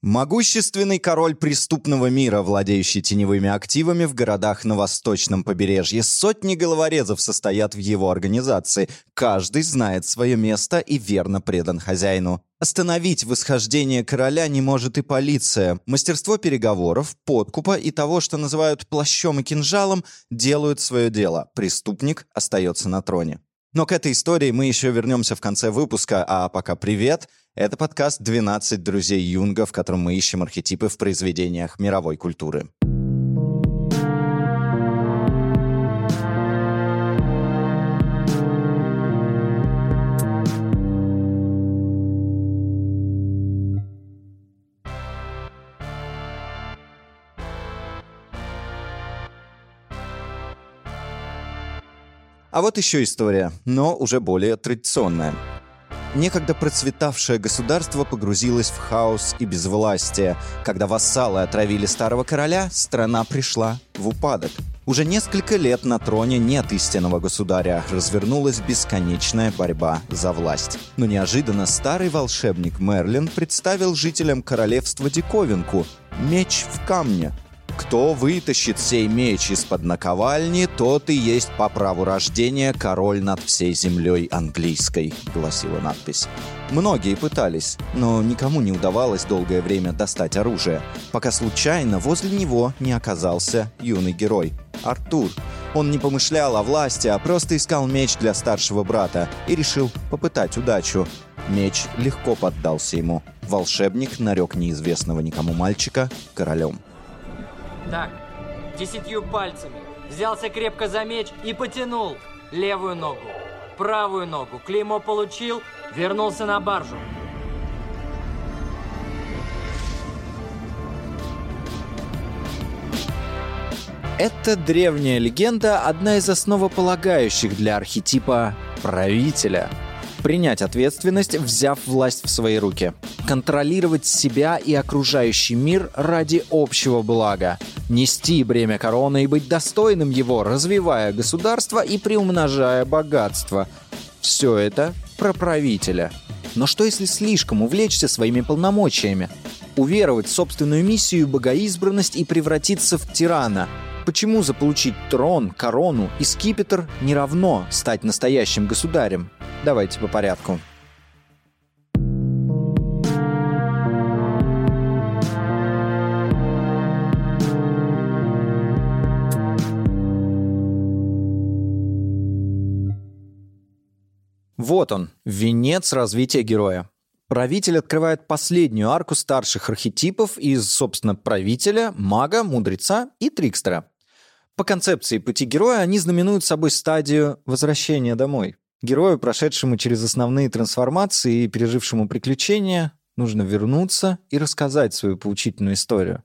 Могущественный король преступного мира, владеющий теневыми активами в городах на восточном побережье. Сотни головорезов состоят в его организации. Каждый знает свое место и верно предан хозяину. Остановить восхождение короля не может и полиция. Мастерство переговоров, подкупа и того, что называют плащом и кинжалом, делают свое дело. Преступник остается на троне. Но к этой истории мы еще вернемся в конце выпуска, а пока привет. Это подкаст «12 друзей Юнга», в котором мы ищем архетипы в произведениях мировой культуры. А вот еще история, но уже более традиционная. Некогда процветавшее государство погрузилось в хаос и безвластие. Когда вассалы отравили старого короля, страна пришла в упадок. Уже несколько лет на троне нет истинного государя, развернулась бесконечная борьба за власть. Но неожиданно старый волшебник Мерлин представил жителям королевства диковинку – меч в камне – кто вытащит сей меч из-под наковальни, тот и есть по праву рождения король над всей землей английской, гласила надпись. Многие пытались, но никому не удавалось долгое время достать оружие, пока случайно возле него не оказался юный герой – Артур. Он не помышлял о власти, а просто искал меч для старшего брата и решил попытать удачу. Меч легко поддался ему. Волшебник нарек неизвестного никому мальчика королем. Так, десятью пальцами. Взялся крепко за меч и потянул. Левую ногу, правую ногу. Клеймо получил, вернулся на баржу. Эта древняя легенда – одна из основополагающих для архетипа правителя – принять ответственность, взяв власть в свои руки, контролировать себя и окружающий мир ради общего блага, нести бремя короны и быть достойным его, развивая государство и приумножая богатство. Все это про правителя. Но что если слишком увлечься своими полномочиями? Уверовать в собственную миссию и богоизбранность и превратиться в тирана – Почему заполучить трон, корону и скипетр не равно стать настоящим государем? Давайте по порядку. Вот он, венец развития героя. Правитель открывает последнюю арку старших архетипов из, собственно, правителя, мага, мудреца и трикстера. По концепции пути героя они знаменуют собой стадию возвращения домой. Герою, прошедшему через основные трансформации и пережившему приключения, нужно вернуться и рассказать свою поучительную историю.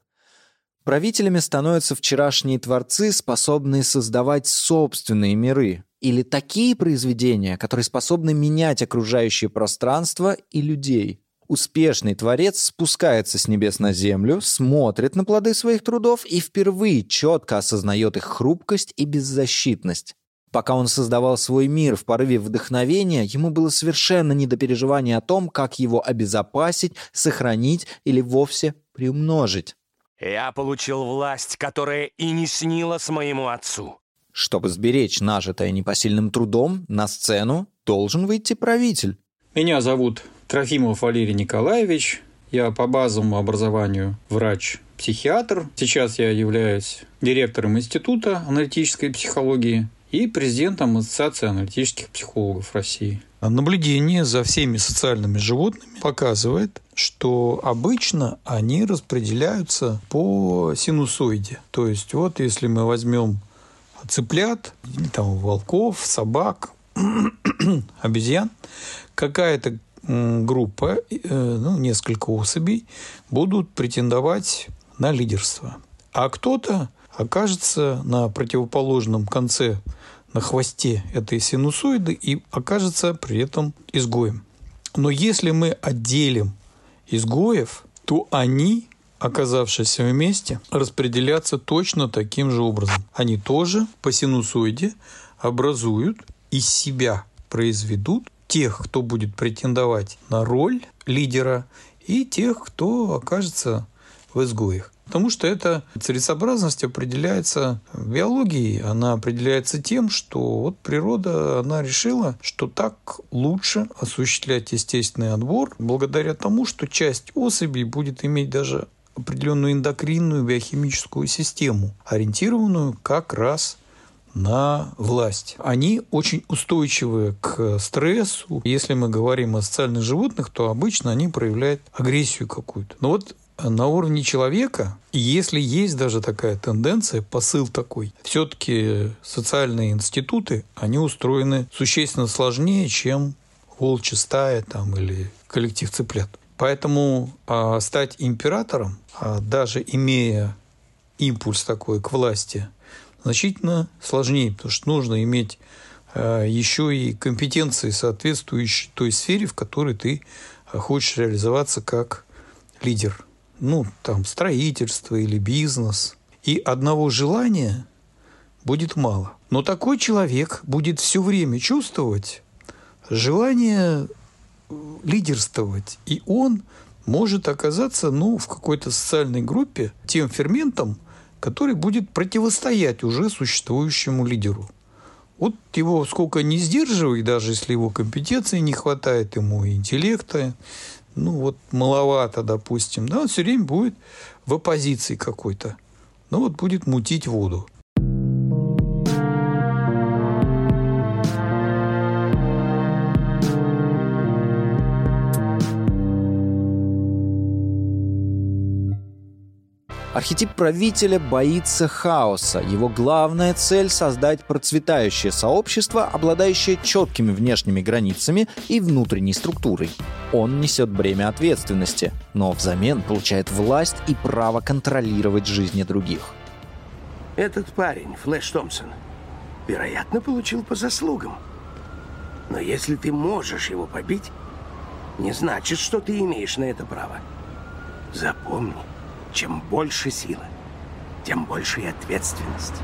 Правителями становятся вчерашние творцы, способные создавать собственные миры, или такие произведения, которые способны менять окружающее пространство и людей. Успешный творец спускается с небес на землю, смотрит на плоды своих трудов и впервые четко осознает их хрупкость и беззащитность. Пока он создавал свой мир в порыве вдохновения, ему было совершенно не до переживания о том, как его обезопасить, сохранить или вовсе приумножить. «Я получил власть, которая и не снилась моему отцу». Чтобы сберечь нажитое непосильным трудом, на сцену должен выйти правитель. Меня зовут Трофимов Валерий Николаевич. Я по базовому образованию врач-психиатр. Сейчас я являюсь директором Института аналитической психологии и президентом Ассоциации аналитических психологов России. Наблюдение за всеми социальными животными показывает, что обычно они распределяются по синусоиде. То есть вот если мы возьмем цыплят, там, волков, собак, обезьян, какая-то группа, э, ну, несколько особей будут претендовать на лидерство. А кто-то окажется на противоположном конце на хвосте этой синусоиды и окажется при этом изгоем. Но если мы отделим изгоев, то они, оказавшись вместе, распределятся точно таким же образом. Они тоже по синусоиде образуют из себя, произведут тех, кто будет претендовать на роль лидера, и тех, кто окажется в изгоях. Потому что эта целесообразность определяется биологией, она определяется тем, что вот природа, она решила, что так лучше осуществлять естественный отбор, благодаря тому, что часть особей будет иметь даже определенную эндокринную биохимическую систему, ориентированную как раз на власть. Они очень устойчивы к стрессу. Если мы говорим о социальных животных, то обычно они проявляют агрессию какую-то. Но вот на уровне человека, если есть даже такая тенденция, посыл такой, все-таки социальные институты, они устроены существенно сложнее, чем волчья стая там, или коллектив цыплят. Поэтому а, стать императором, а, даже имея импульс такой к власти, значительно сложнее, потому что нужно иметь а, еще и компетенции, соответствующие той сфере, в которой ты а, хочешь реализоваться как лидер ну, там, строительство или бизнес. И одного желания будет мало. Но такой человек будет все время чувствовать желание э, лидерствовать. И он может оказаться ну, в какой-то социальной группе тем ферментом, который будет противостоять уже существующему лидеру. Вот его сколько не сдерживай, даже если его компетенции не хватает, ему интеллекта, ну вот маловато, допустим, да, он все время будет в оппозиции какой-то. Ну вот будет мутить воду. Архетип правителя боится хаоса. Его главная цель — создать процветающее сообщество, обладающее четкими внешними границами и внутренней структурой. Он несет бремя ответственности, но взамен получает власть и право контролировать жизни других. Этот парень, Флэш Томпсон, вероятно, получил по заслугам. Но если ты можешь его побить, не значит, что ты имеешь на это право. Запомни, чем больше сила, тем больше и ответственность.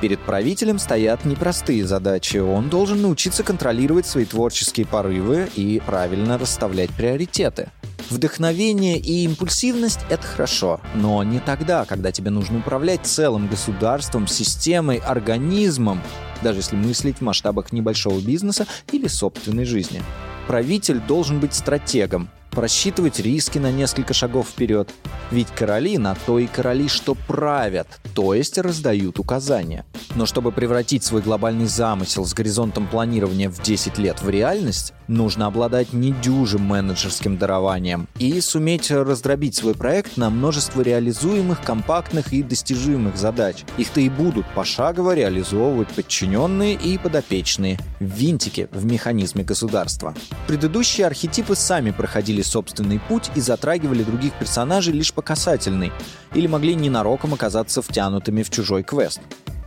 Перед правителем стоят непростые задачи. Он должен научиться контролировать свои творческие порывы и правильно расставлять приоритеты. Вдохновение и импульсивность — это хорошо, но не тогда, когда тебе нужно управлять целым государством, системой, организмом, даже если мыслить в масштабах небольшого бизнеса или собственной жизни. Правитель должен быть стратегом, просчитывать риски на несколько шагов вперед. Ведь короли на то и короли, что правят, то есть раздают указания. Но чтобы превратить свой глобальный замысел с горизонтом планирования в 10 лет в реальность, нужно обладать недюжим менеджерским дарованием и суметь раздробить свой проект на множество реализуемых, компактных и достижимых задач. Их-то и будут пошагово реализовывать подчиненные и подопечные, винтики в механизме государства. Предыдущие архетипы сами проходили собственный путь и затрагивали других персонажей лишь по касательной, или могли ненароком оказаться втянутыми в чужой квест.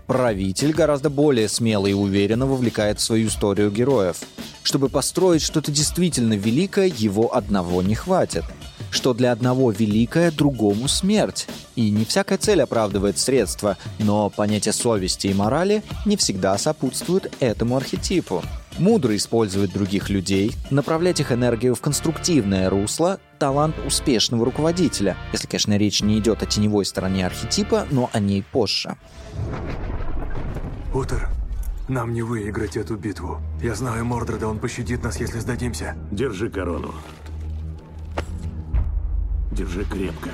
Правитель гораздо более смело и уверенно вовлекает в свою историю героев. Чтобы построить что-то действительно великое, его одного не хватит. Что для одного великое, другому смерть. И не всякая цель оправдывает средства, но понятие совести и морали не всегда сопутствуют этому архетипу мудро использовать других людей, направлять их энергию в конструктивное русло – талант успешного руководителя, если, конечно, речь не идет о теневой стороне архетипа, но о ней позже. Утер, нам не выиграть эту битву. Я знаю Мордреда, он пощадит нас, если сдадимся. Держи корону. Держи крепко.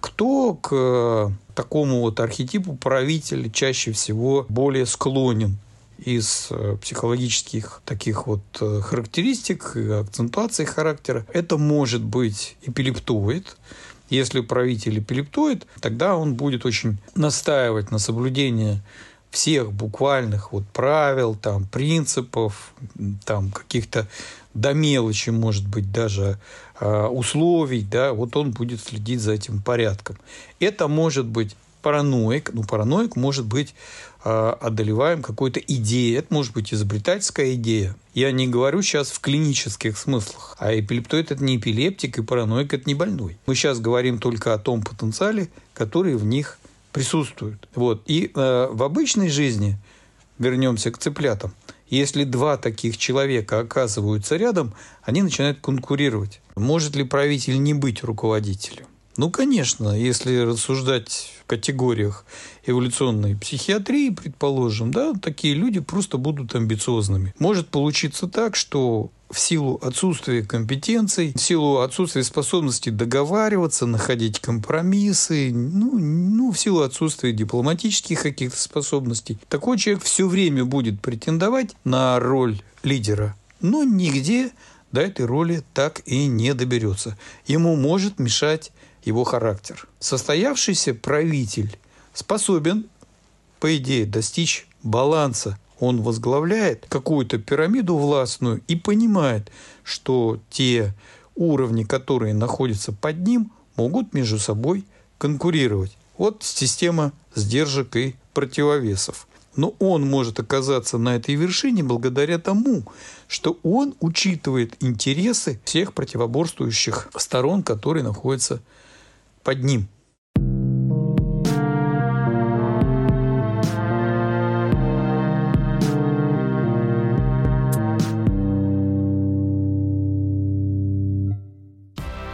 Кто к э, такому вот архетипу правителя чаще всего более склонен? из э, психологических таких вот э, характеристик, акцентуации характера. Это может быть эпилептоид. Если правитель эпилептоид, тогда он будет очень настаивать на соблюдении всех буквальных вот правил, там, принципов, там, каких-то до мелочи, может быть, даже э, условий, да, вот он будет следить за этим порядком. Это может быть параноик, ну, параноик может быть э, одолеваем какой-то идеей. Это может быть изобретательская идея. Я не говорю сейчас в клинических смыслах. А эпилептоид – это не эпилептик, и параноик – это не больной. Мы сейчас говорим только о том потенциале, который в них присутствует. Вот. И э, в обычной жизни, вернемся к цыплятам, Если два таких человека оказываются рядом, они начинают конкурировать. Может ли правитель не быть руководителем? Ну, конечно, если рассуждать в категориях эволюционной психиатрии, предположим, да, такие люди просто будут амбициозными. Может получиться так, что в силу отсутствия компетенций, в силу отсутствия способности договариваться, находить компромиссы, ну, ну, в силу отсутствия дипломатических каких-то способностей, такой человек все время будет претендовать на роль лидера, но нигде до этой роли так и не доберется. Ему может мешать его характер. Состоявшийся правитель способен, по идее, достичь баланса. Он возглавляет какую-то пирамиду властную и понимает, что те уровни, которые находятся под ним, могут между собой конкурировать. Вот система сдержек и противовесов. Но он может оказаться на этой вершине благодаря тому, что он учитывает интересы всех противоборствующих сторон, которые находятся под ним.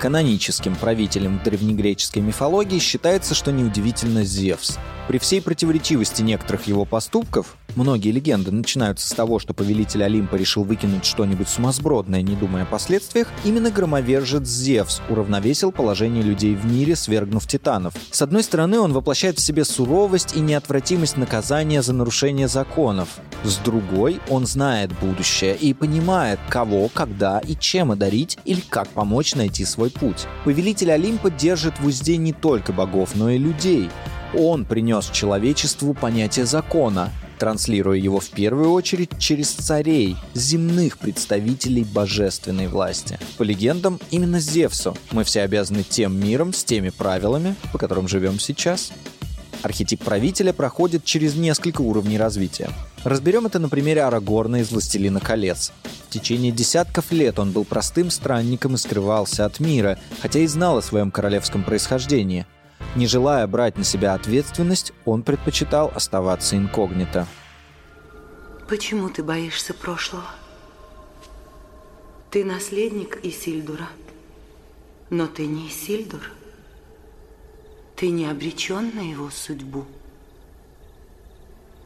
Каноническим правителем древнегреческой мифологии считается, что неудивительно Зевс. При всей противоречивости некоторых его поступков, многие легенды начинаются с того, что повелитель Олимпа решил выкинуть что-нибудь сумасбродное, не думая о последствиях, именно громовержец Зевс уравновесил положение людей в мире, свергнув титанов. С одной стороны, он воплощает в себе суровость и неотвратимость наказания за нарушение законов. С другой, он знает будущее и понимает, кого, когда и чем одарить или как помочь найти свой путь. Повелитель Олимпа держит в узде не только богов, но и людей. Он принес человечеству понятие закона, транслируя его в первую очередь через царей, земных представителей божественной власти. По легендам, именно Зевсу мы все обязаны тем миром с теми правилами, по которым живем сейчас. Архетип правителя проходит через несколько уровней развития. Разберем это на примере Арагорна из «Властелина колец». В течение десятков лет он был простым странником и скрывался от мира, хотя и знал о своем королевском происхождении – не желая брать на себя ответственность, он предпочитал оставаться инкогнито. Почему ты боишься прошлого? Ты наследник Исильдура, но ты не Исильдур. Ты не обречен на его судьбу.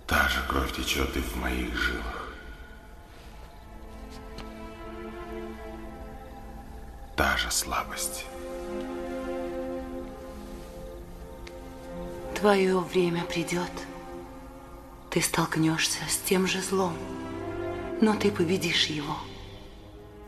Та же кровь течет и в моих жилах. Та же слабость. Твое время придет. Ты столкнешься с тем же злом, но ты победишь его.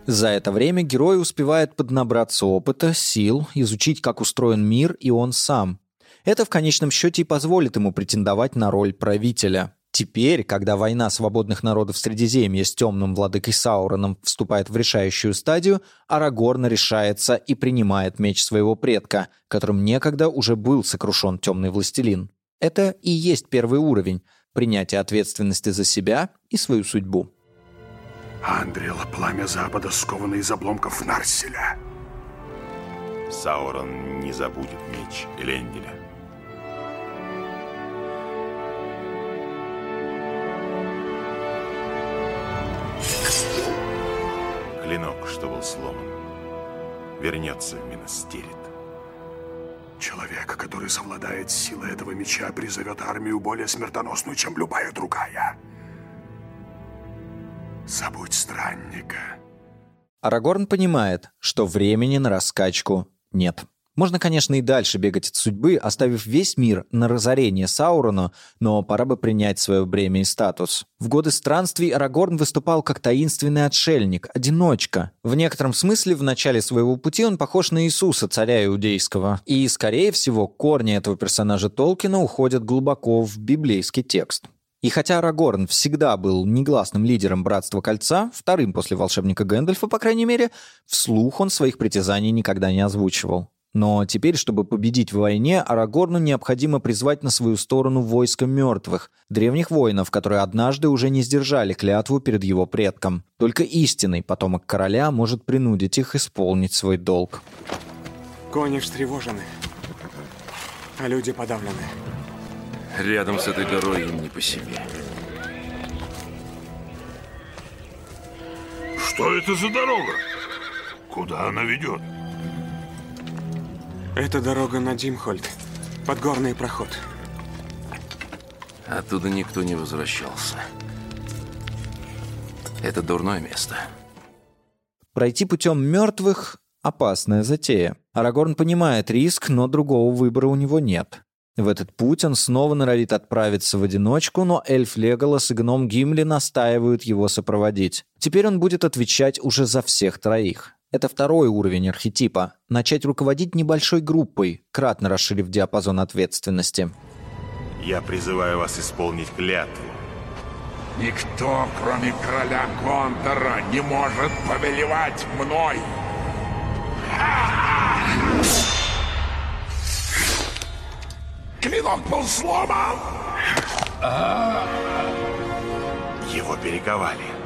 За это время герой успевает поднабраться опыта, сил, изучить, как устроен мир и он сам. Это в конечном счете и позволит ему претендовать на роль правителя. Теперь, когда война свободных народов Средиземья с темным владыкой Сауроном вступает в решающую стадию, Арагорн решается и принимает меч своего предка, которым некогда уже был сокрушен темный властелин. Это и есть первый уровень – принятие ответственности за себя и свою судьбу. Андрела, пламя Запада, сковано из обломков Нарселя. Саурон не забудет меч Эленделя. Клинок, что был сломан, вернется в Минастерит. Человек, который совладает силой этого меча, призовет армию более смертоносную, чем любая другая. Забудь странника. Арагорн понимает, что времени на раскачку нет. Можно, конечно, и дальше бегать от судьбы, оставив весь мир на разорение Саурона, но пора бы принять свое бремя и статус. В годы странствий Арагорн выступал как таинственный отшельник, одиночка. В некотором смысле в начале своего пути он похож на Иисуса, царя иудейского. И, скорее всего, корни этого персонажа Толкина уходят глубоко в библейский текст. И хотя Арагорн всегда был негласным лидером Братства Кольца, вторым после волшебника Гэндальфа, по крайней мере, вслух он своих притязаний никогда не озвучивал. Но теперь, чтобы победить в войне, Арагорну необходимо призвать на свою сторону войско мертвых, древних воинов, которые однажды уже не сдержали клятву перед его предком. Только истинный потомок короля может принудить их исполнить свой долг. Кони встревожены, а люди подавлены. Рядом с этой горой им не по себе. Что это за дорога? Куда она ведет? Это дорога на Димхольд. Подгорный проход. Оттуда никто не возвращался. Это дурное место. Пройти путем мертвых – опасная затея. Арагорн понимает риск, но другого выбора у него нет. В этот путь он снова норовит отправиться в одиночку, но эльф Леголас и гном Гимли настаивают его сопроводить. Теперь он будет отвечать уже за всех троих. Это второй уровень архетипа. Начать руководить небольшой группой, кратно расширив диапазон ответственности. Я призываю вас исполнить клятву. Никто, кроме короля Гондора, не может повелевать мной. Клинок был сломан. Его перековали.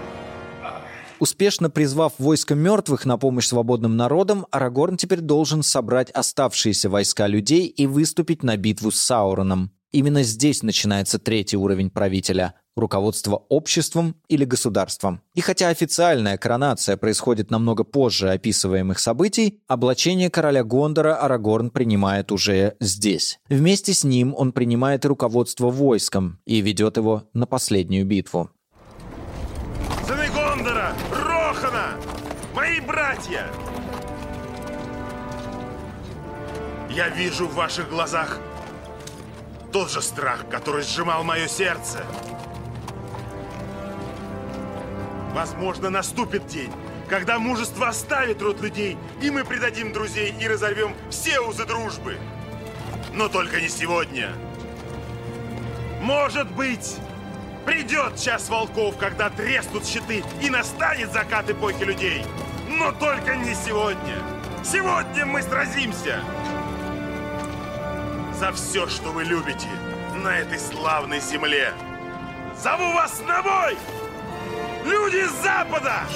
Успешно призвав войско мертвых на помощь свободным народам, Арагорн теперь должен собрать оставшиеся войска людей и выступить на битву с Сауроном. Именно здесь начинается третий уровень правителя – руководство обществом или государством. И хотя официальная коронация происходит намного позже описываемых событий, облачение короля Гондора Арагорн принимает уже здесь. Вместе с ним он принимает руководство войском и ведет его на последнюю битву. Братья! Я вижу в ваших глазах тот же страх, который сжимал мое сердце. Возможно, наступит день, когда мужество оставит род людей, и мы предадим друзей и разорвем все узы дружбы. Но только не сегодня. Может быть, придет час волков, когда треснут щиты и настанет закат эпохи людей. Но только не сегодня. Сегодня мы сразимся за все, что вы любите на этой славной земле. Зову вас на бой! Люди Запада!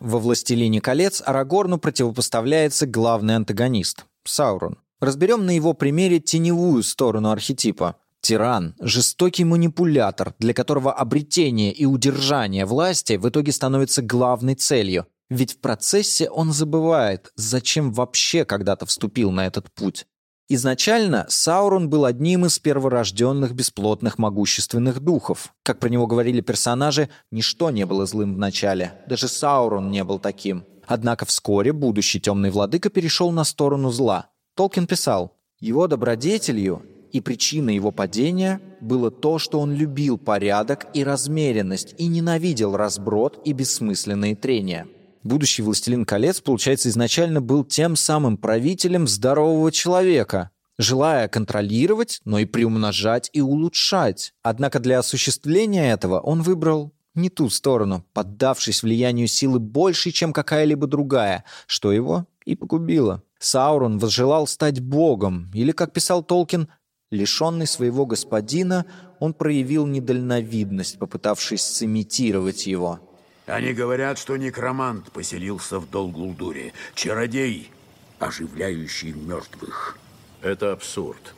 Во «Властелине колец» Арагорну противопоставляется главный антагонист – Саурон. Разберем на его примере теневую сторону архетипа. Тиран – жестокий манипулятор, для которого обретение и удержание власти в итоге становится главной целью. Ведь в процессе он забывает, зачем вообще когда-то вступил на этот путь. Изначально Саурон был одним из перворожденных бесплотных могущественных духов. Как про него говорили персонажи, ничто не было злым в начале. Даже Саурон не был таким. Однако вскоре будущий темный владыка перешел на сторону зла. Толкин писал, его добродетелью и причиной его падения было то, что он любил порядок и размеренность и ненавидел разброд и бессмысленные трения будущий «Властелин колец», получается, изначально был тем самым правителем здорового человека, желая контролировать, но и приумножать и улучшать. Однако для осуществления этого он выбрал не ту сторону, поддавшись влиянию силы больше, чем какая-либо другая, что его и погубило. Саурон возжелал стать богом, или, как писал Толкин, лишенный своего господина, он проявил недальновидность, попытавшись сымитировать его – они говорят, что некромант поселился в Долгулдуре. Чародей, оживляющий мертвых. Это абсурд.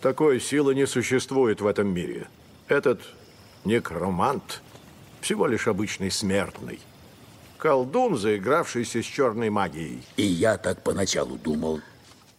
Такой силы не существует в этом мире. Этот некромант всего лишь обычный смертный. Колдун, заигравшийся с черной магией. И я так поначалу думал.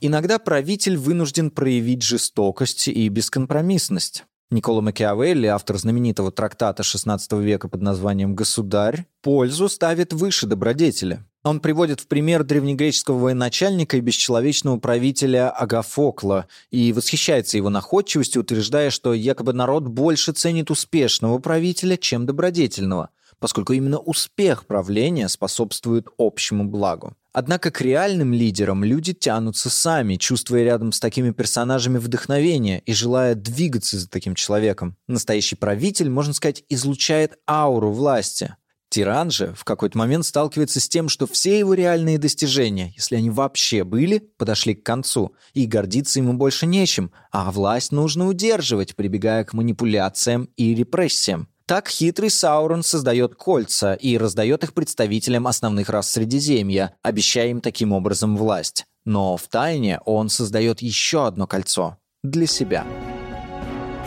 Иногда правитель вынужден проявить жестокость и бескомпромиссность. Никола Макиавелли, автор знаменитого трактата XVI века под названием «Государь», пользу ставит выше добродетеля. Он приводит в пример древнегреческого военачальника и бесчеловечного правителя Агафокла и восхищается его находчивостью, утверждая, что якобы народ больше ценит успешного правителя, чем добродетельного, поскольку именно успех правления способствует общему благу. Однако к реальным лидерам люди тянутся сами, чувствуя рядом с такими персонажами вдохновение и желая двигаться за таким человеком. Настоящий правитель, можно сказать, излучает ауру власти. Тиран же в какой-то момент сталкивается с тем, что все его реальные достижения, если они вообще были, подошли к концу, и гордиться ему больше нечем, а власть нужно удерживать, прибегая к манипуляциям и репрессиям. Так хитрый Саурон создает кольца и раздает их представителям основных рас Средиземья, обещая им таким образом власть. Но в тайне он создает еще одно кольцо для себя.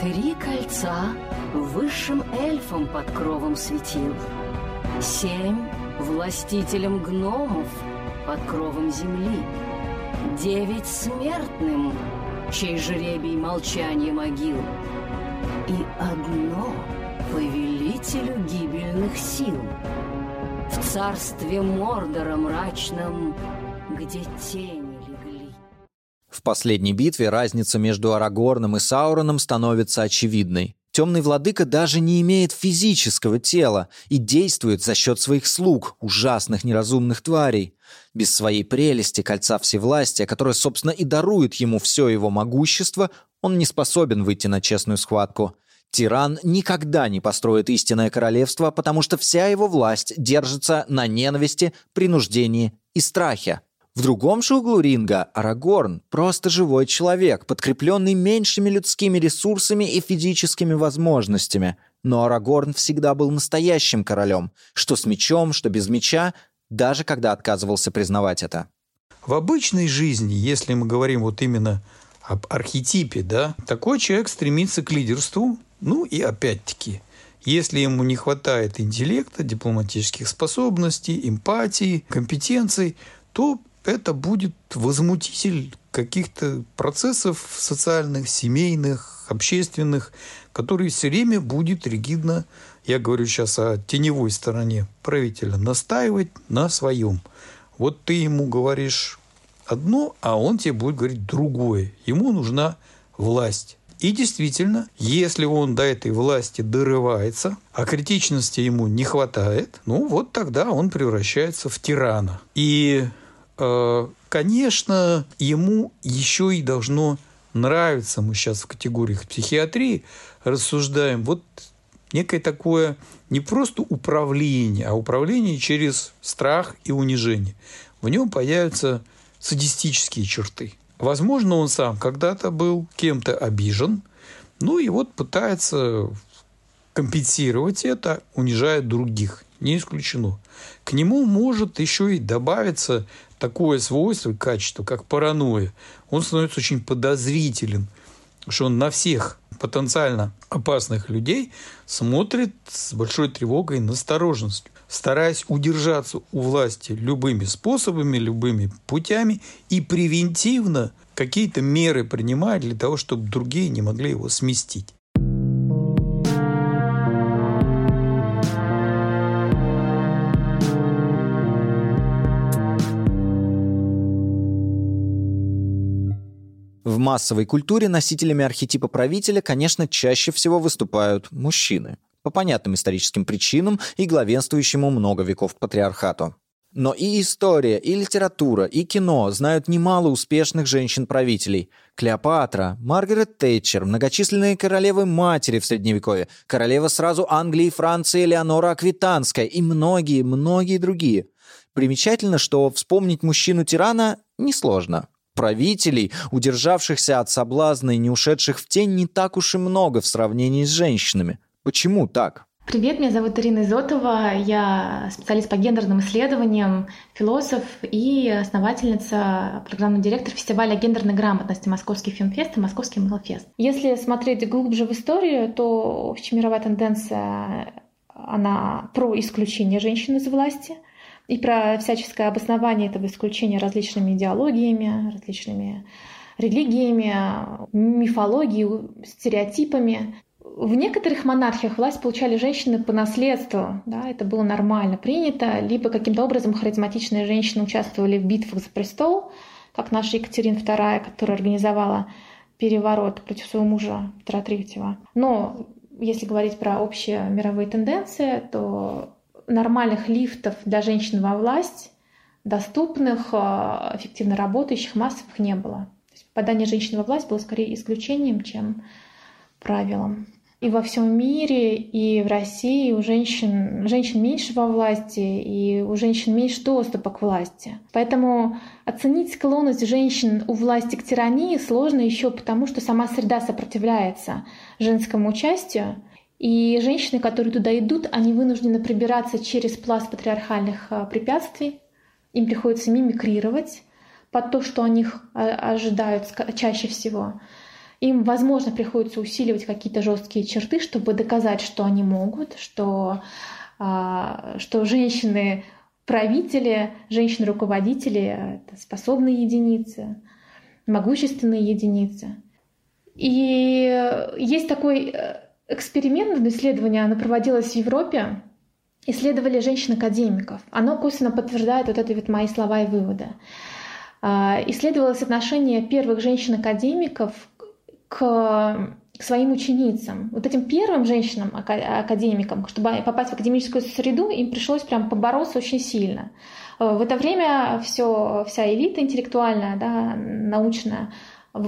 Три кольца высшим эльфом под кровом светил. Семь властителем гномов под кровом земли. Девять смертным, чей жребий молчание могил. И одно повелителю гибельных сил. В царстве Мордора мрачном, где тени легли. В последней битве разница между Арагорном и Сауроном становится очевидной. Темный владыка даже не имеет физического тела и действует за счет своих слуг, ужасных неразумных тварей. Без своей прелести кольца всевластия, которое, собственно, и дарует ему все его могущество, он не способен выйти на честную схватку. Тиран никогда не построит истинное королевство, потому что вся его власть держится на ненависти, принуждении и страхе. В другом же углу ринга Арагорн – просто живой человек, подкрепленный меньшими людскими ресурсами и физическими возможностями. Но Арагорн всегда был настоящим королем, что с мечом, что без меча, даже когда отказывался признавать это. В обычной жизни, если мы говорим вот именно об архетипе, да, такой человек стремится к лидерству, ну и опять-таки, если ему не хватает интеллекта, дипломатических способностей, эмпатии, компетенций, то это будет возмутитель каких-то процессов социальных, семейных, общественных, который все время будет ригидно, я говорю сейчас о теневой стороне правителя, настаивать на своем. Вот ты ему говоришь одно, а он тебе будет говорить другое. Ему нужна власть. И действительно, если он до этой власти дорывается, а критичности ему не хватает, ну вот тогда он превращается в тирана. И Э, конечно, ему еще и должно нравиться, мы сейчас в категориях психиатрии рассуждаем, вот некое такое не просто управление, а управление через страх и унижение. В нем появятся садистические черты. Возможно, он сам когда-то был кем-то обижен, ну и вот пытается компенсировать это, унижая других. Не исключено. К нему может еще и добавиться такое свойство, качество, как паранойя, он становится очень подозрителен, что он на всех потенциально опасных людей смотрит с большой тревогой и настороженностью, стараясь удержаться у власти любыми способами, любыми путями и превентивно какие-то меры принимать для того, чтобы другие не могли его сместить. В массовой культуре носителями архетипа правителя, конечно, чаще всего выступают мужчины. По понятным историческим причинам и главенствующему много веков патриархату. Но и история, и литература, и кино знают немало успешных женщин-правителей. Клеопатра, Маргарет Тэтчер, многочисленные королевы-матери в Средневековье, королева сразу Англии и Франции Леонора Аквитанская и многие-многие другие. Примечательно, что вспомнить мужчину-тирана несложно. Правителей, удержавшихся от соблазна и не ушедших в тень, не так уж и много в сравнении с женщинами. Почему так? Привет, меня зовут Ирина Изотова, я специалист по гендерным исследованиям, философ и основательница, программный директор фестиваля гендерной грамотности Московский фильмфест и Московский Мелфест. Если смотреть глубже в историю, то общемировая тенденция, она про исключение женщин из власти – и про всяческое обоснование этого исключения различными идеологиями, различными религиями, мифологией, стереотипами. В некоторых монархиях власть получали женщины по наследству, да, это было нормально принято, либо каким-то образом харизматичные женщины участвовали в битвах за престол, как наша Екатерина II, которая организовала переворот против своего мужа Петра III. Но если говорить про общие мировые тенденции, то нормальных лифтов для женщин во власть, доступных, а, эффективно работающих, массовых не было. То есть попадание женщин во власть было скорее исключением, чем правилом. И во всем мире, и в России у женщин, женщин меньше во власти, и у женщин меньше доступа к власти. Поэтому оценить склонность женщин у власти к тирании сложно еще потому, что сама среда сопротивляется женскому участию, и женщины, которые туда идут, они вынуждены пробираться через пласт патриархальных а, препятствий. Им приходится мимикрировать под то, что о них а, ожидают чаще всего. Им, возможно, приходится усиливать какие-то жесткие черты, чтобы доказать, что они могут, что, а, что женщины правители, женщины-руководители — это способные единицы, могущественные единицы. И есть такой э, эксперимент, исследование, оно проводилось в Европе, исследовали женщин-академиков. Оно косвенно подтверждает вот это вот мои слова и выводы. А, исследовалось отношение первых женщин-академиков к к своим ученицам. Вот этим первым женщинам, академикам, чтобы попасть в академическую среду, им пришлось прям побороться очень сильно. В это время все, вся элита интеллектуальная, да, научная,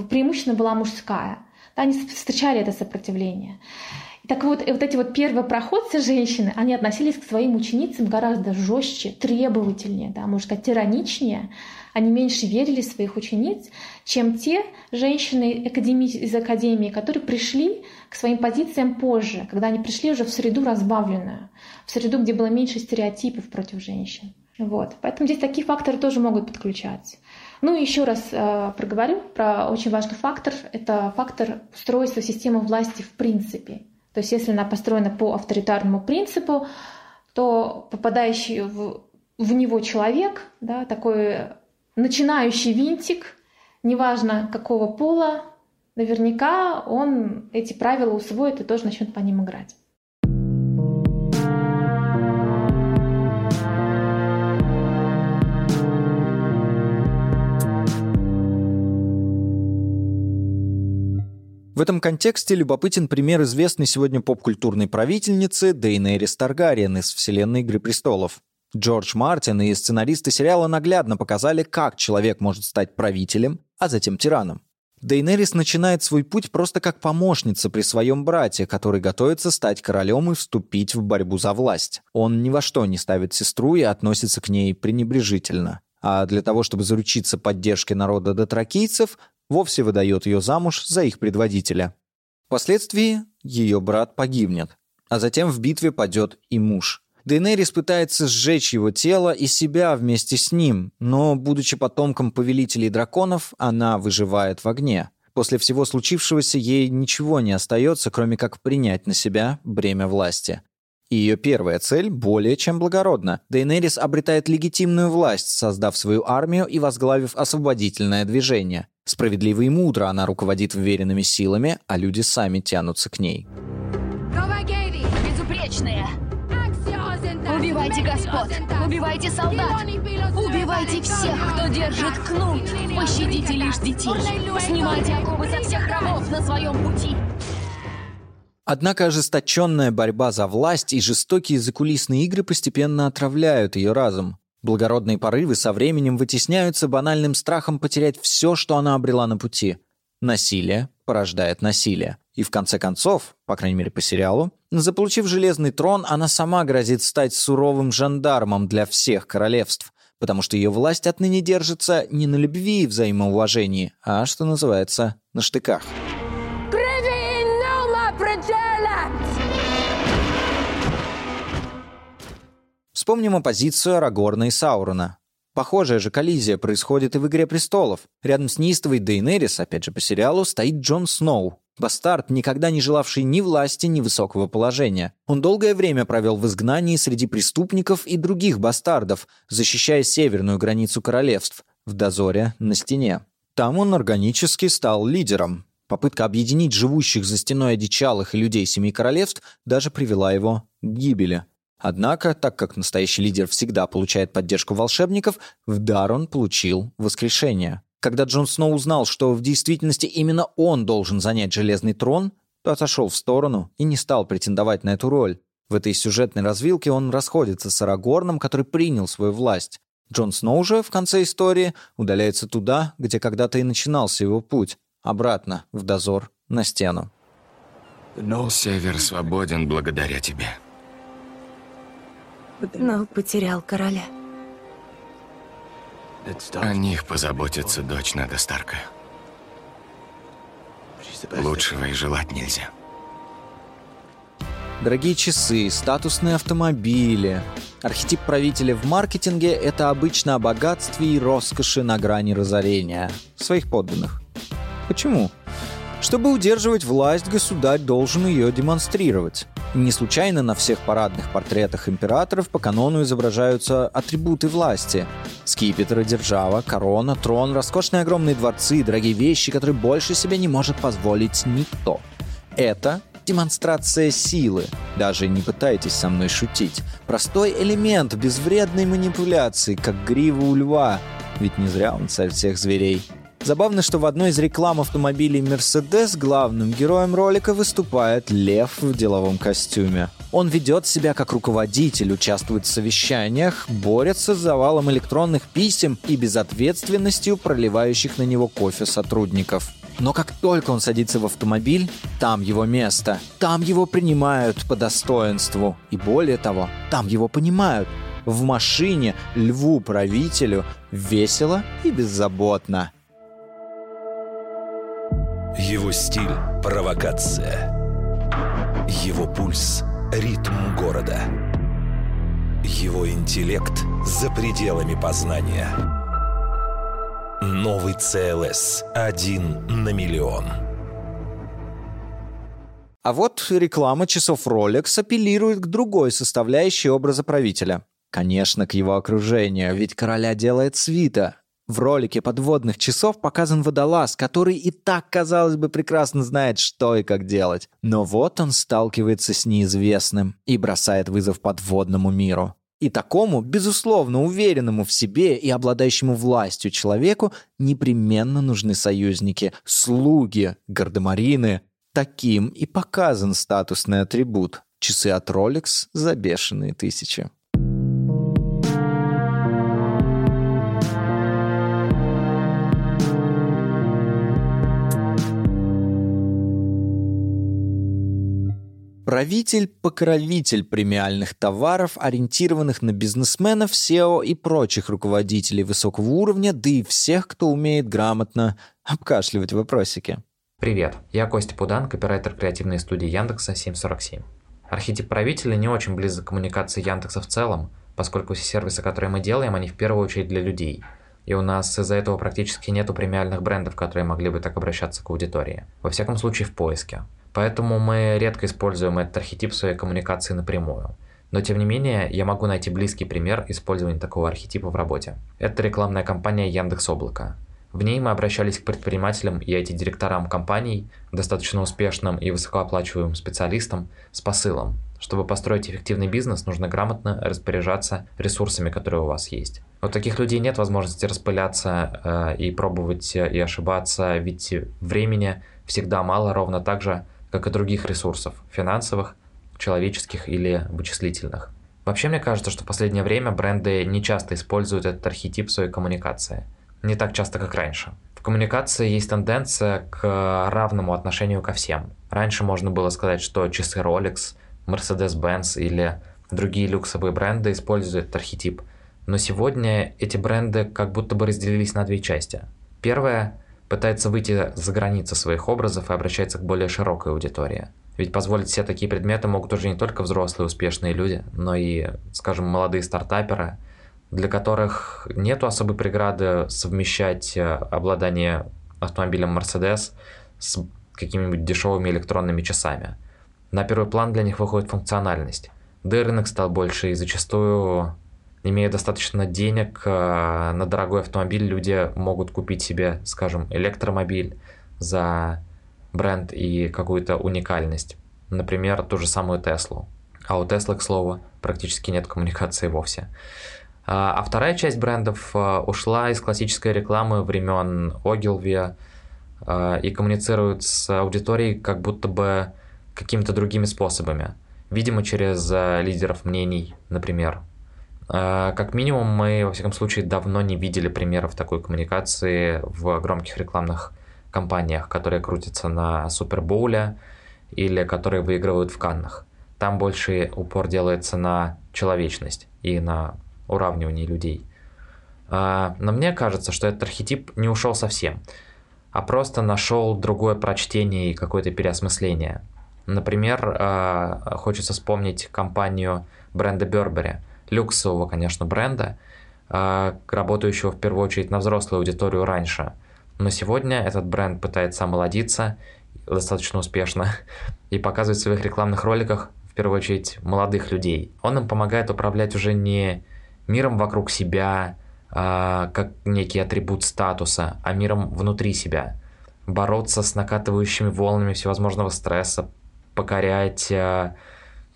преимущественно была мужская. Да, они встречали это сопротивление. Так вот, вот эти вот первопроходцы женщины, они относились к своим ученицам гораздо жестче, требовательнее, да, можно сказать, тираничнее. Они меньше верили в своих учениц, чем те женщины из академии, которые пришли к своим позициям позже, когда они пришли уже в среду разбавленную, в среду, где было меньше стереотипов против женщин. Вот. Поэтому здесь такие факторы тоже могут подключаться. Ну и еще раз э, проговорю про очень важный фактор. Это фактор устройства системы власти в принципе. То есть если она построена по авторитарному принципу, то попадающий в, в него человек, да, такой начинающий винтик, неважно какого пола, наверняка он эти правила усвоит и тоже начнет по ним играть. В этом контексте любопытен пример известной сегодня поп-культурной правительницы Дейнерис Таргариен из вселенной «Игры престолов». Джордж Мартин и сценаристы сериала наглядно показали, как человек может стать правителем, а затем тираном. Дейнерис начинает свой путь просто как помощница при своем брате, который готовится стать королем и вступить в борьбу за власть. Он ни во что не ставит сестру и относится к ней пренебрежительно. А для того, чтобы заручиться поддержкой народа дотракийцев, вовсе выдает ее замуж за их предводителя. Впоследствии ее брат погибнет, а затем в битве падет и муж. Дейнерис пытается сжечь его тело и себя вместе с ним, но, будучи потомком повелителей драконов, она выживает в огне. После всего случившегося ей ничего не остается, кроме как принять на себя бремя власти. И ее первая цель более чем благородна. Дейнерис обретает легитимную власть, создав свою армию и возглавив освободительное движение. Справедливо и мудро она руководит вверенными силами, а люди сами тянутся к ней. безупречные! Убивайте господ! Убивайте солдат! Убивайте всех, кто держит кнут! Пощадите лишь детей! Снимайте оковы со всех рабов на своем пути! Однако ожесточенная борьба за власть и жестокие закулисные игры постепенно отравляют ее разум. Благородные порывы со временем вытесняются банальным страхом потерять все, что она обрела на пути. Насилие порождает насилие. И в конце концов, по крайней мере по сериалу, заполучив железный трон, она сама грозит стать суровым жандармом для всех королевств, потому что ее власть отныне держится не на любви и взаимоуважении, а, что называется, на штыках. Вспомним оппозицию Арагорна и Саурона. Похожая же коллизия происходит и в «Игре престолов». Рядом с неистовой Дейнерис, опять же по сериалу, стоит Джон Сноу. Бастард, никогда не желавший ни власти, ни высокого положения. Он долгое время провел в изгнании среди преступников и других бастардов, защищая северную границу королевств, в дозоре на стене. Там он органически стал лидером, Попытка объединить живущих за стеной одичалых и людей Семи Королевств даже привела его к гибели. Однако, так как настоящий лидер всегда получает поддержку волшебников, в дар он получил воскрешение. Когда Джон Сноу узнал, что в действительности именно он должен занять Железный трон, то отошел в сторону и не стал претендовать на эту роль. В этой сюжетной развилке он расходится с Арагорном, который принял свою власть. Джон Сноу же в конце истории удаляется туда, где когда-то и начинался его путь обратно в дозор на стену. Север свободен благодаря тебе. Но потерял короля. О них позаботится дочь Неда Старка. Лучшего и желать нельзя. Дорогие часы, статусные автомобили. Архетип правителя в маркетинге – это обычно о богатстве и роскоши на грани разорения своих подданных. Почему? Чтобы удерживать власть, государь должен ее демонстрировать. Не случайно на всех парадных портретах императоров по канону изображаются атрибуты власти. Скипетр, держава, корона, трон, роскошные огромные дворцы, дорогие вещи, которые больше себе не может позволить никто. Это демонстрация силы. Даже не пытайтесь со мной шутить. Простой элемент безвредной манипуляции, как грива у льва. Ведь не зря он царь всех зверей. Забавно, что в одной из реклам автомобилей Mercedes главным героем ролика выступает лев в деловом костюме. Он ведет себя как руководитель, участвует в совещаниях, борется с завалом электронных писем и безответственностью проливающих на него кофе сотрудников. Но как только он садится в автомобиль, там его место. Там его принимают по достоинству. И более того, там его понимают. В машине льву-правителю весело и беззаботно. Его стиль – провокация. Его пульс – ритм города. Его интеллект – за пределами познания. Новый CLS один на миллион. А вот реклама часов Rolex апеллирует к другой составляющей образа правителя. Конечно, к его окружению, ведь короля делает свита, в ролике подводных часов показан водолаз, который и так, казалось бы, прекрасно знает, что и как делать. Но вот он сталкивается с неизвестным и бросает вызов подводному миру. И такому, безусловно, уверенному в себе и обладающему властью человеку непременно нужны союзники, слуги, гардемарины. Таким и показан статусный атрибут. Часы от Rolex за бешеные тысячи. Правитель-покровитель премиальных товаров, ориентированных на бизнесменов, SEO и прочих руководителей высокого уровня, да и всех, кто умеет грамотно обкашливать вопросики. Привет, я Костя Пудан, копирайтер креативной студии Яндекса 747. Архетип правителя не очень близок к коммуникации Яндекса в целом, поскольку все сервисы, которые мы делаем, они в первую очередь для людей. И у нас из-за этого практически нету премиальных брендов, которые могли бы так обращаться к аудитории. Во всяком случае в поиске. Поэтому мы редко используем этот архетип в своей коммуникации напрямую. Но тем не менее, я могу найти близкий пример использования такого архетипа в работе. Это рекламная кампания Яндекс Облако. В ней мы обращались к предпринимателям и IT-директорам компаний, достаточно успешным и высокооплачиваемым специалистам, с посылом. Чтобы построить эффективный бизнес, нужно грамотно распоряжаться ресурсами, которые у вас есть. У таких людей нет возможности распыляться э, и пробовать э, и ошибаться, ведь времени всегда мало, ровно так же, как и других ресурсов – финансовых, человеческих или вычислительных. Вообще, мне кажется, что в последнее время бренды не часто используют этот архетип в своей коммуникации. Не так часто, как раньше. В коммуникации есть тенденция к равному отношению ко всем. Раньше можно было сказать, что часы Rolex, Mercedes-Benz или другие люксовые бренды используют этот архетип. Но сегодня эти бренды как будто бы разделились на две части. Первая пытается выйти за границы своих образов и обращается к более широкой аудитории. Ведь позволить себе такие предметы могут уже не только взрослые успешные люди, но и, скажем, молодые стартаперы, для которых нет особой преграды совмещать э, обладание автомобилем Mercedes с какими-нибудь дешевыми электронными часами. На первый план для них выходит функциональность. Да и рынок стал больше, и зачастую имея достаточно денег э, на дорогой автомобиль, люди могут купить себе, скажем, электромобиль за бренд и какую-то уникальность. Например, ту же самую Теслу. А у Теслы, к слову, практически нет коммуникации вовсе. А, а вторая часть брендов э, ушла из классической рекламы времен Ogilvy э, и коммуницирует с аудиторией как будто бы какими-то другими способами. Видимо, через лидеров мнений, например, как минимум, мы, во всяком случае, давно не видели примеров такой коммуникации в громких рекламных кампаниях, которые крутятся на Супербоуле или которые выигрывают в Каннах. Там больше упор делается на человечность и на уравнивание людей. А, но мне кажется, что этот архетип не ушел совсем, а просто нашел другое прочтение и какое-то переосмысление. Например, а, хочется вспомнить компанию бренда Burberry – люксового, конечно, бренда, а, работающего в первую очередь на взрослую аудиторию раньше. Но сегодня этот бренд пытается омолодиться достаточно успешно и показывает в своих рекламных роликах в первую очередь молодых людей. Он им помогает управлять уже не миром вокруг себя, а, как некий атрибут статуса, а миром внутри себя. Бороться с накатывающими волнами всевозможного стресса, покорять а,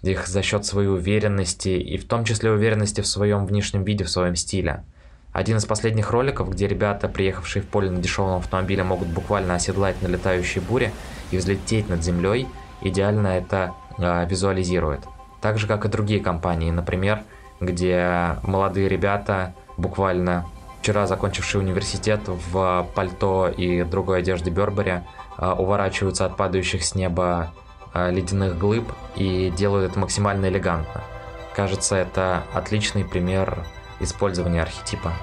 их за счет своей уверенности, и в том числе уверенности в своем внешнем виде, в своем стиле. Один из последних роликов, где ребята, приехавшие в поле на дешевом автомобиле, могут буквально оседлать на летающей буре и взлететь над землей, идеально это э, визуализирует. Так же, как и другие компании, например, где молодые ребята, буквально вчера закончившие университет в пальто и другой одежде Бербери, э, уворачиваются от падающих с неба ледяных глыб и делают это максимально элегантно. Кажется, это отличный пример использования архетипа.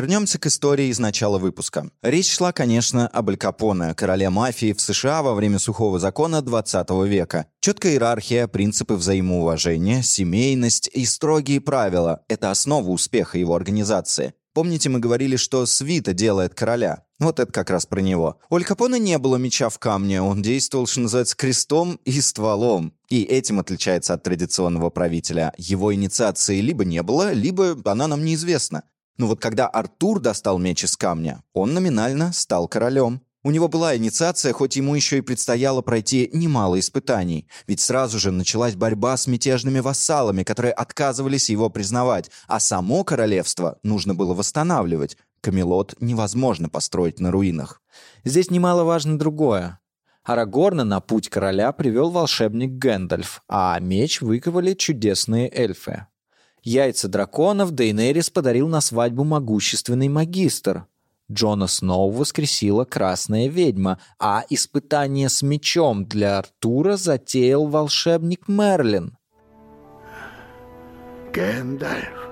Вернемся к истории из начала выпуска. Речь шла, конечно, об Аль Капоне, короле мафии в США во время сухого закона 20 века. Четкая иерархия, принципы взаимоуважения, семейность и строгие правила – это основа успеха его организации. Помните, мы говорили, что свита делает короля? Вот это как раз про него. У Аль Капоне не было меча в камне, он действовал, что называется, крестом и стволом. И этим отличается от традиционного правителя. Его инициации либо не было, либо она нам неизвестна. Но вот когда Артур достал меч из камня, он номинально стал королем. У него была инициация, хоть ему еще и предстояло пройти немало испытаний, ведь сразу же началась борьба с мятежными вассалами, которые отказывались его признавать, а само королевство нужно было восстанавливать. Камелот невозможно построить на руинах. Здесь немаловажно другое. Арагорна на путь короля привел волшебник Гэндальф, а меч выковали чудесные эльфы. Яйца драконов Дейнерис подарил на свадьбу могущественный магистр. Джона Сноу воскресила красная ведьма, а испытание с мечом для Артура затеял волшебник Мерлин. Гэндальф,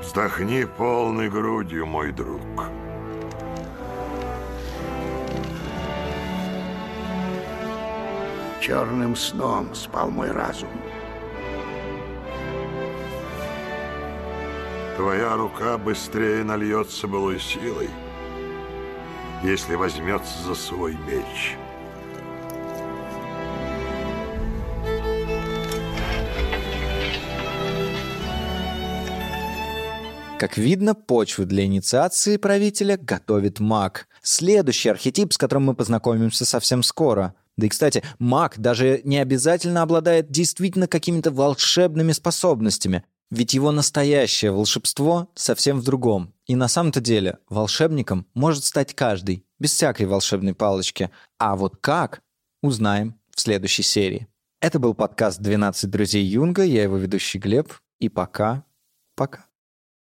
вздохни полной грудью, мой друг. Черным сном спал мой разум. Твоя рука быстрее нальется былой силой, если возьмется за свой меч. Как видно, почву для инициации правителя готовит маг. Следующий архетип, с которым мы познакомимся совсем скоро. Да и, кстати, маг даже не обязательно обладает действительно какими-то волшебными способностями. Ведь его настоящее волшебство совсем в другом. И на самом-то деле волшебником может стать каждый, без всякой волшебной палочки. А вот как, узнаем в следующей серии. Это был подкаст «12 друзей Юнга». Я его ведущий Глеб. И пока, пока.